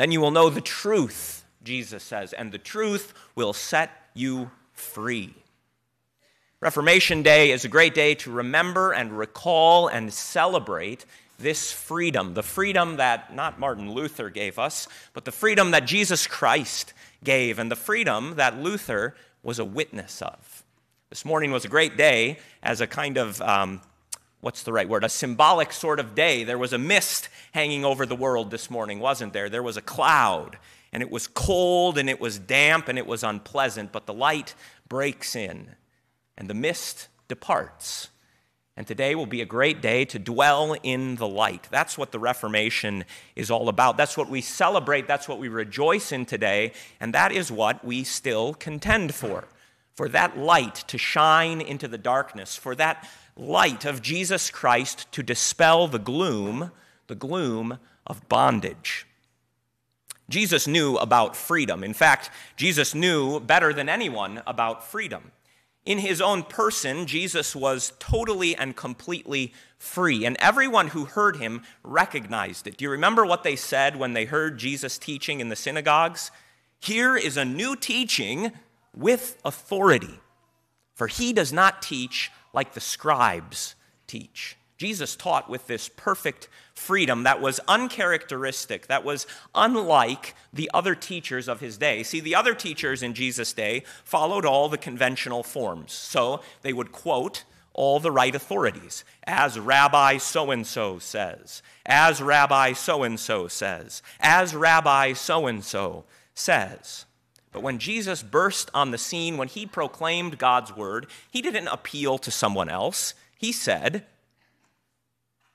Then you will know the truth, Jesus says, and the truth will set you free. Reformation Day is a great day to remember and recall and celebrate this freedom, the freedom that not Martin Luther gave us, but the freedom that Jesus Christ gave, and the freedom that Luther was a witness of. This morning was a great day as a kind of, um, what's the right word, a symbolic sort of day. There was a mist hanging over the world this morning, wasn't there? There was a cloud, and it was cold, and it was damp, and it was unpleasant, but the light breaks in, and the mist departs. And today will be a great day to dwell in the light. That's what the Reformation is all about. That's what we celebrate. That's what we rejoice in today. And that is what we still contend for. For that light to shine into the darkness, for that light of Jesus Christ to dispel the gloom, the gloom of bondage. Jesus knew about freedom. In fact, Jesus knew better than anyone about freedom. In his own person, Jesus was totally and completely free, and everyone who heard him recognized it. Do you remember what they said when they heard Jesus teaching in the synagogues? Here is a new teaching with authority, for he does not teach like the scribes teach. Jesus taught with this perfect freedom that was uncharacteristic, that was unlike the other teachers of his day. See, the other teachers in Jesus' day followed all the conventional forms. So they would quote all the right authorities, as Rabbi so and so says, as Rabbi so and so says, as Rabbi so and so says. But when Jesus burst on the scene, when he proclaimed God's word, he didn't appeal to someone else. He said,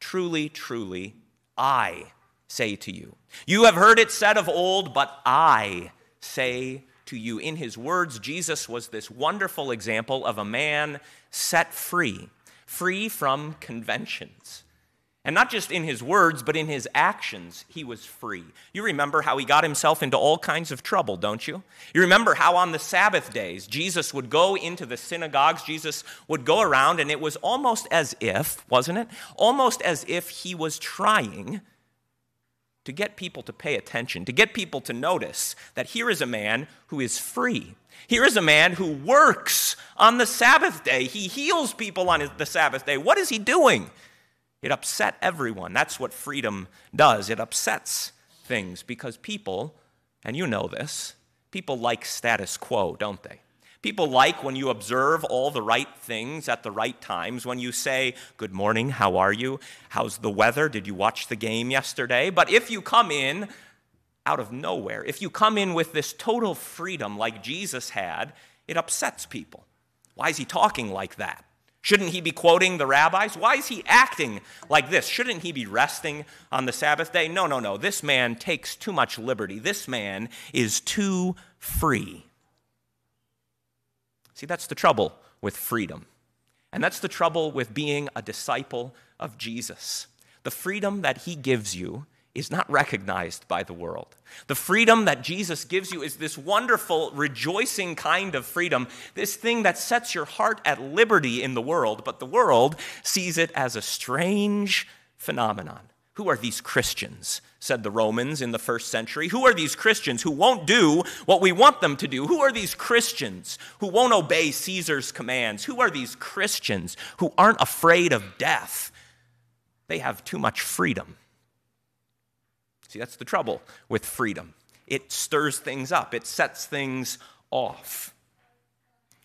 Truly, truly, I say to you. You have heard it said of old, but I say to you. In his words, Jesus was this wonderful example of a man set free, free from conventions. And not just in his words, but in his actions, he was free. You remember how he got himself into all kinds of trouble, don't you? You remember how on the Sabbath days, Jesus would go into the synagogues, Jesus would go around, and it was almost as if, wasn't it? Almost as if he was trying to get people to pay attention, to get people to notice that here is a man who is free. Here is a man who works on the Sabbath day. He heals people on the Sabbath day. What is he doing? It upset everyone. That's what freedom does. It upsets things because people, and you know this, people like status quo, don't they? People like when you observe all the right things at the right times, when you say, Good morning, how are you? How's the weather? Did you watch the game yesterday? But if you come in out of nowhere, if you come in with this total freedom like Jesus had, it upsets people. Why is he talking like that? Shouldn't he be quoting the rabbis? Why is he acting like this? Shouldn't he be resting on the Sabbath day? No, no, no. This man takes too much liberty. This man is too free. See, that's the trouble with freedom. And that's the trouble with being a disciple of Jesus. The freedom that he gives you is not recognized by the world. The freedom that Jesus gives you is this wonderful, rejoicing kind of freedom, this thing that sets your heart at liberty in the world, but the world sees it as a strange phenomenon. Who are these Christians? said the Romans in the first century. Who are these Christians who won't do what we want them to do? Who are these Christians who won't obey Caesar's commands? Who are these Christians who aren't afraid of death? They have too much freedom. See, that's the trouble with freedom. It stirs things up, it sets things off.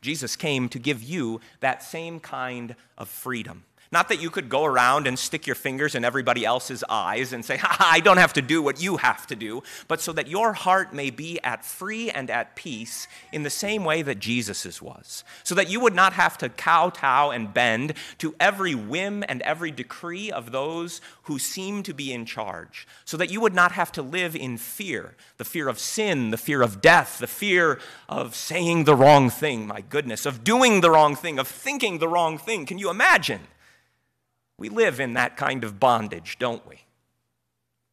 Jesus came to give you that same kind of freedom. Not that you could go around and stick your fingers in everybody else's eyes and say, ha, I don't have to do what you have to do, but so that your heart may be at free and at peace in the same way that Jesus's was. So that you would not have to kowtow and bend to every whim and every decree of those who seem to be in charge. So that you would not have to live in fear the fear of sin, the fear of death, the fear of saying the wrong thing, my goodness, of doing the wrong thing, of thinking the wrong thing. Can you imagine? We live in that kind of bondage, don't we?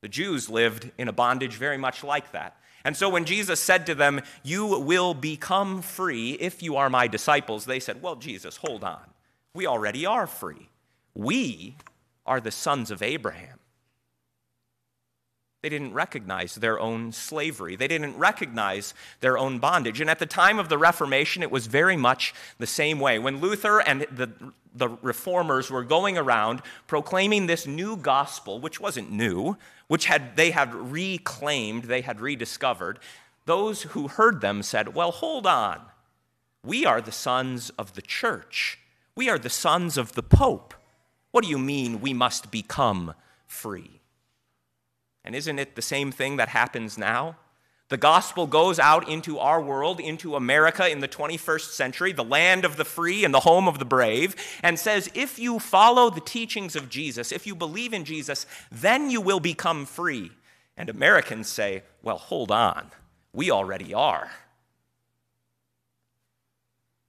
The Jews lived in a bondage very much like that. And so when Jesus said to them, You will become free if you are my disciples, they said, Well, Jesus, hold on. We already are free. We are the sons of Abraham. They didn't recognize their own slavery. They didn't recognize their own bondage. And at the time of the Reformation, it was very much the same way. When Luther and the, the reformers were going around proclaiming this new gospel, which wasn't new, which had, they had reclaimed, they had rediscovered, those who heard them said, Well, hold on. We are the sons of the church. We are the sons of the Pope. What do you mean we must become free? And isn't it the same thing that happens now? The gospel goes out into our world, into America in the 21st century, the land of the free and the home of the brave, and says, if you follow the teachings of Jesus, if you believe in Jesus, then you will become free. And Americans say, well, hold on, we already are.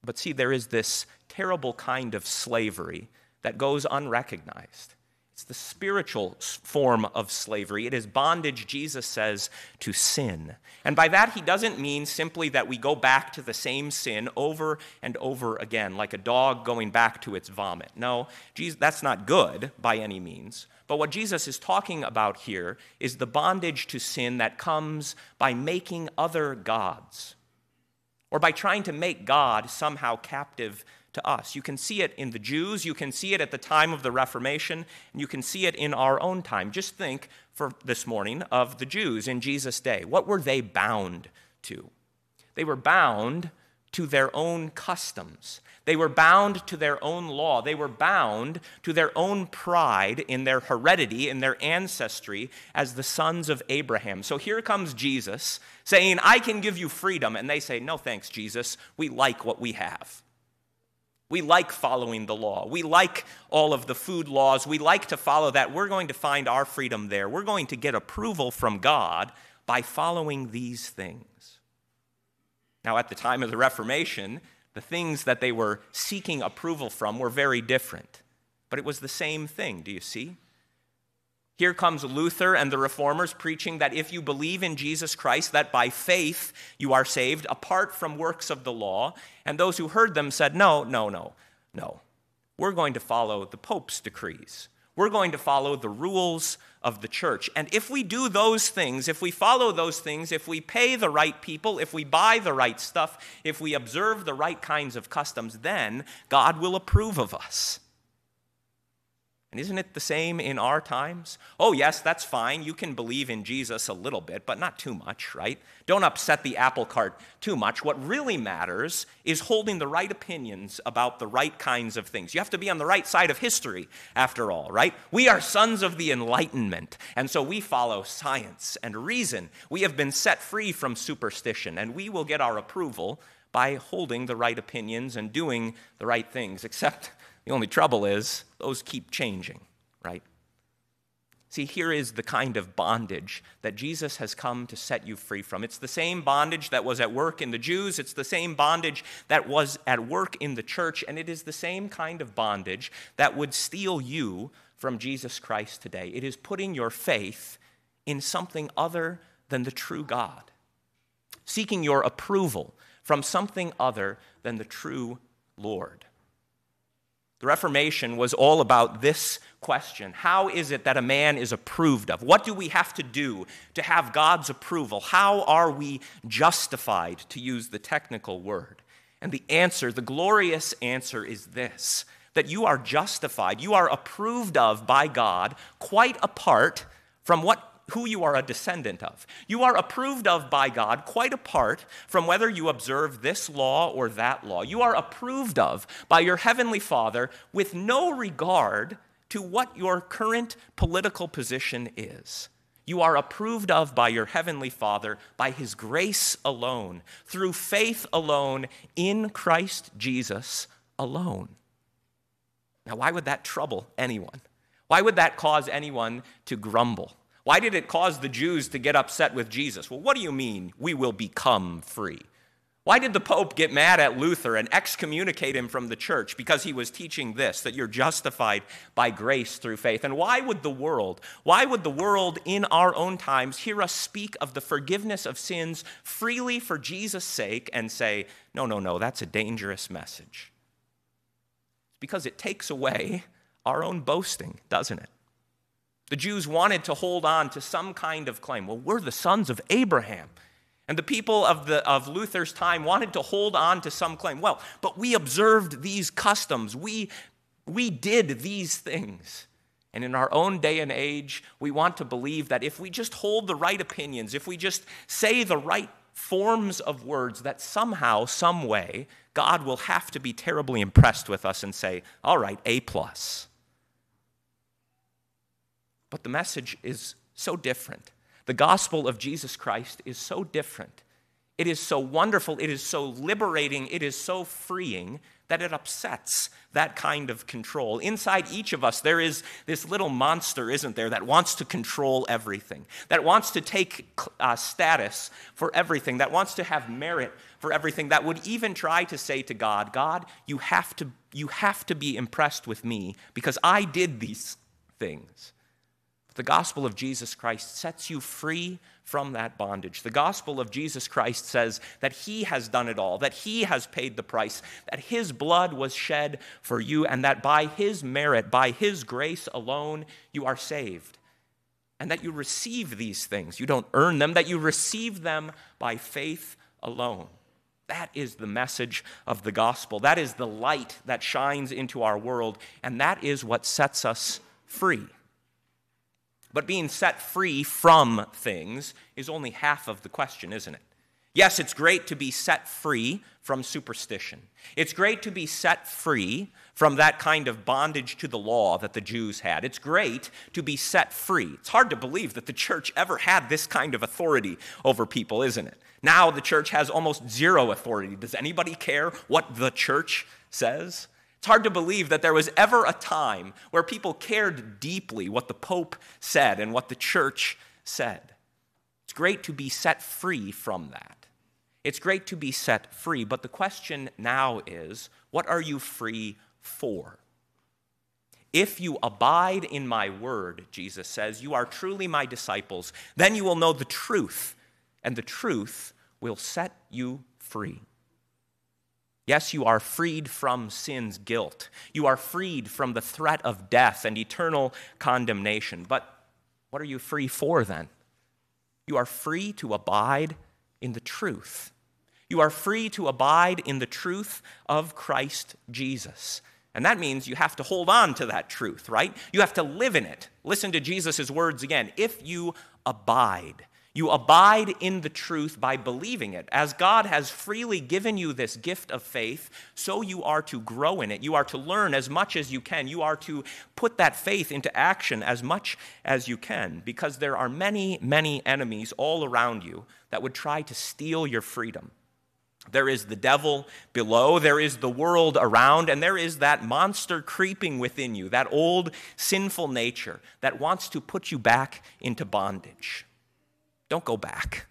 But see, there is this terrible kind of slavery that goes unrecognized. It's the spiritual form of slavery. It is bondage, Jesus says, to sin. And by that, he doesn't mean simply that we go back to the same sin over and over again, like a dog going back to its vomit. No, Jesus, that's not good by any means. But what Jesus is talking about here is the bondage to sin that comes by making other gods or by trying to make God somehow captive to us. You can see it in the Jews, you can see it at the time of the Reformation, and you can see it in our own time. Just think for this morning of the Jews in Jesus' day. What were they bound to? They were bound to their own customs. They were bound to their own law. They were bound to their own pride in their heredity, in their ancestry as the sons of Abraham. So here comes Jesus saying, I can give you freedom. And they say, No thanks, Jesus. We like what we have. We like following the law. We like all of the food laws. We like to follow that. We're going to find our freedom there. We're going to get approval from God by following these things. Now, at the time of the Reformation, the things that they were seeking approval from were very different. But it was the same thing, do you see? Here comes Luther and the reformers preaching that if you believe in Jesus Christ, that by faith you are saved apart from works of the law. And those who heard them said, No, no, no, no. We're going to follow the Pope's decrees. We're going to follow the rules of the church. And if we do those things, if we follow those things, if we pay the right people, if we buy the right stuff, if we observe the right kinds of customs, then God will approve of us. And isn't it the same in our times? Oh, yes, that's fine. You can believe in Jesus a little bit, but not too much, right? Don't upset the apple cart too much. What really matters is holding the right opinions about the right kinds of things. You have to be on the right side of history, after all, right? We are sons of the Enlightenment, and so we follow science and reason. We have been set free from superstition, and we will get our approval by holding the right opinions and doing the right things, except the only trouble is those keep changing, right? See, here is the kind of bondage that Jesus has come to set you free from. It's the same bondage that was at work in the Jews, it's the same bondage that was at work in the church, and it is the same kind of bondage that would steal you from Jesus Christ today. It is putting your faith in something other than the true God, seeking your approval from something other than the true Lord. The Reformation was all about this question How is it that a man is approved of? What do we have to do to have God's approval? How are we justified, to use the technical word? And the answer, the glorious answer, is this that you are justified, you are approved of by God, quite apart from what who you are a descendant of. You are approved of by God quite apart from whether you observe this law or that law. You are approved of by your heavenly Father with no regard to what your current political position is. You are approved of by your heavenly Father by his grace alone, through faith alone, in Christ Jesus alone. Now, why would that trouble anyone? Why would that cause anyone to grumble? Why did it cause the Jews to get upset with Jesus? Well, what do you mean we will become free? Why did the Pope get mad at Luther and excommunicate him from the church because he was teaching this, that you're justified by grace through faith? And why would the world, why would the world in our own times hear us speak of the forgiveness of sins freely for Jesus' sake and say, no, no, no, that's a dangerous message? It's because it takes away our own boasting, doesn't it? The Jews wanted to hold on to some kind of claim. Well, we're the sons of Abraham. And the people of, the, of Luther's time wanted to hold on to some claim. Well, but we observed these customs. We, we did these things. And in our own day and age, we want to believe that if we just hold the right opinions, if we just say the right forms of words, that somehow, some way, God will have to be terribly impressed with us and say, all right, A plus. But the message is so different. The gospel of Jesus Christ is so different. It is so wonderful, it is so liberating, it is so freeing that it upsets that kind of control. Inside each of us, there is this little monster, isn't there, that wants to control everything, that wants to take uh, status for everything, that wants to have merit for everything, that would even try to say to God, God, you have to, you have to be impressed with me because I did these things. The gospel of Jesus Christ sets you free from that bondage. The gospel of Jesus Christ says that He has done it all, that He has paid the price, that His blood was shed for you, and that by His merit, by His grace alone, you are saved. And that you receive these things. You don't earn them, that you receive them by faith alone. That is the message of the gospel. That is the light that shines into our world, and that is what sets us free. But being set free from things is only half of the question, isn't it? Yes, it's great to be set free from superstition. It's great to be set free from that kind of bondage to the law that the Jews had. It's great to be set free. It's hard to believe that the church ever had this kind of authority over people, isn't it? Now the church has almost zero authority. Does anybody care what the church says? It's hard to believe that there was ever a time where people cared deeply what the Pope said and what the church said. It's great to be set free from that. It's great to be set free, but the question now is what are you free for? If you abide in my word, Jesus says, you are truly my disciples, then you will know the truth, and the truth will set you free. Yes, you are freed from sin's guilt. You are freed from the threat of death and eternal condemnation. But what are you free for then? You are free to abide in the truth. You are free to abide in the truth of Christ Jesus. And that means you have to hold on to that truth, right? You have to live in it. Listen to Jesus' words again. If you abide, you abide in the truth by believing it. As God has freely given you this gift of faith, so you are to grow in it. You are to learn as much as you can. You are to put that faith into action as much as you can, because there are many, many enemies all around you that would try to steal your freedom. There is the devil below, there is the world around, and there is that monster creeping within you, that old sinful nature that wants to put you back into bondage. Don't go back.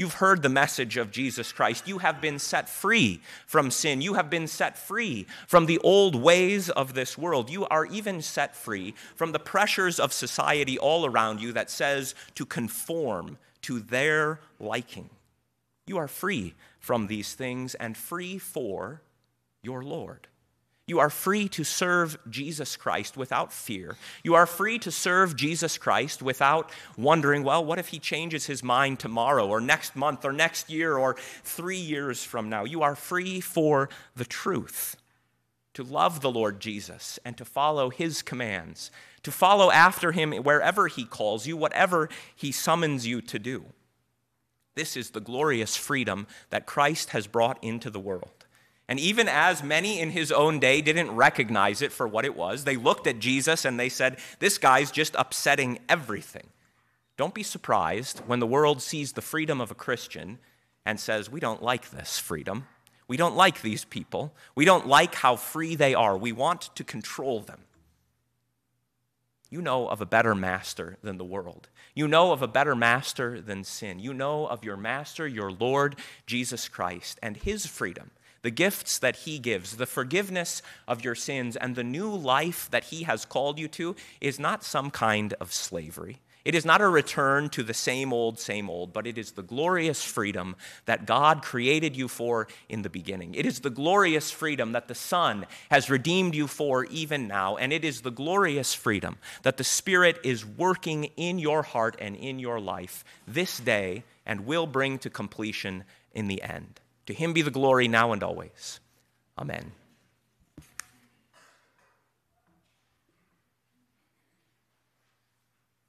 You've heard the message of Jesus Christ. You have been set free from sin. You have been set free from the old ways of this world. You are even set free from the pressures of society all around you that says to conform to their liking. You are free from these things and free for your Lord. You are free to serve Jesus Christ without fear. You are free to serve Jesus Christ without wondering, well, what if he changes his mind tomorrow or next month or next year or three years from now? You are free for the truth, to love the Lord Jesus and to follow his commands, to follow after him wherever he calls you, whatever he summons you to do. This is the glorious freedom that Christ has brought into the world. And even as many in his own day didn't recognize it for what it was, they looked at Jesus and they said, This guy's just upsetting everything. Don't be surprised when the world sees the freedom of a Christian and says, We don't like this freedom. We don't like these people. We don't like how free they are. We want to control them. You know of a better master than the world. You know of a better master than sin. You know of your master, your Lord, Jesus Christ, and his freedom the gifts that He gives, the forgiveness of your sins, and the new life that He has called you to is not some kind of slavery. It is not a return to the same old, same old, but it is the glorious freedom that God created you for in the beginning. It is the glorious freedom that the Son has redeemed you for even now. And it is the glorious freedom that the Spirit is working in your heart and in your life this day and will bring to completion in the end. To him be the glory now and always. Amen.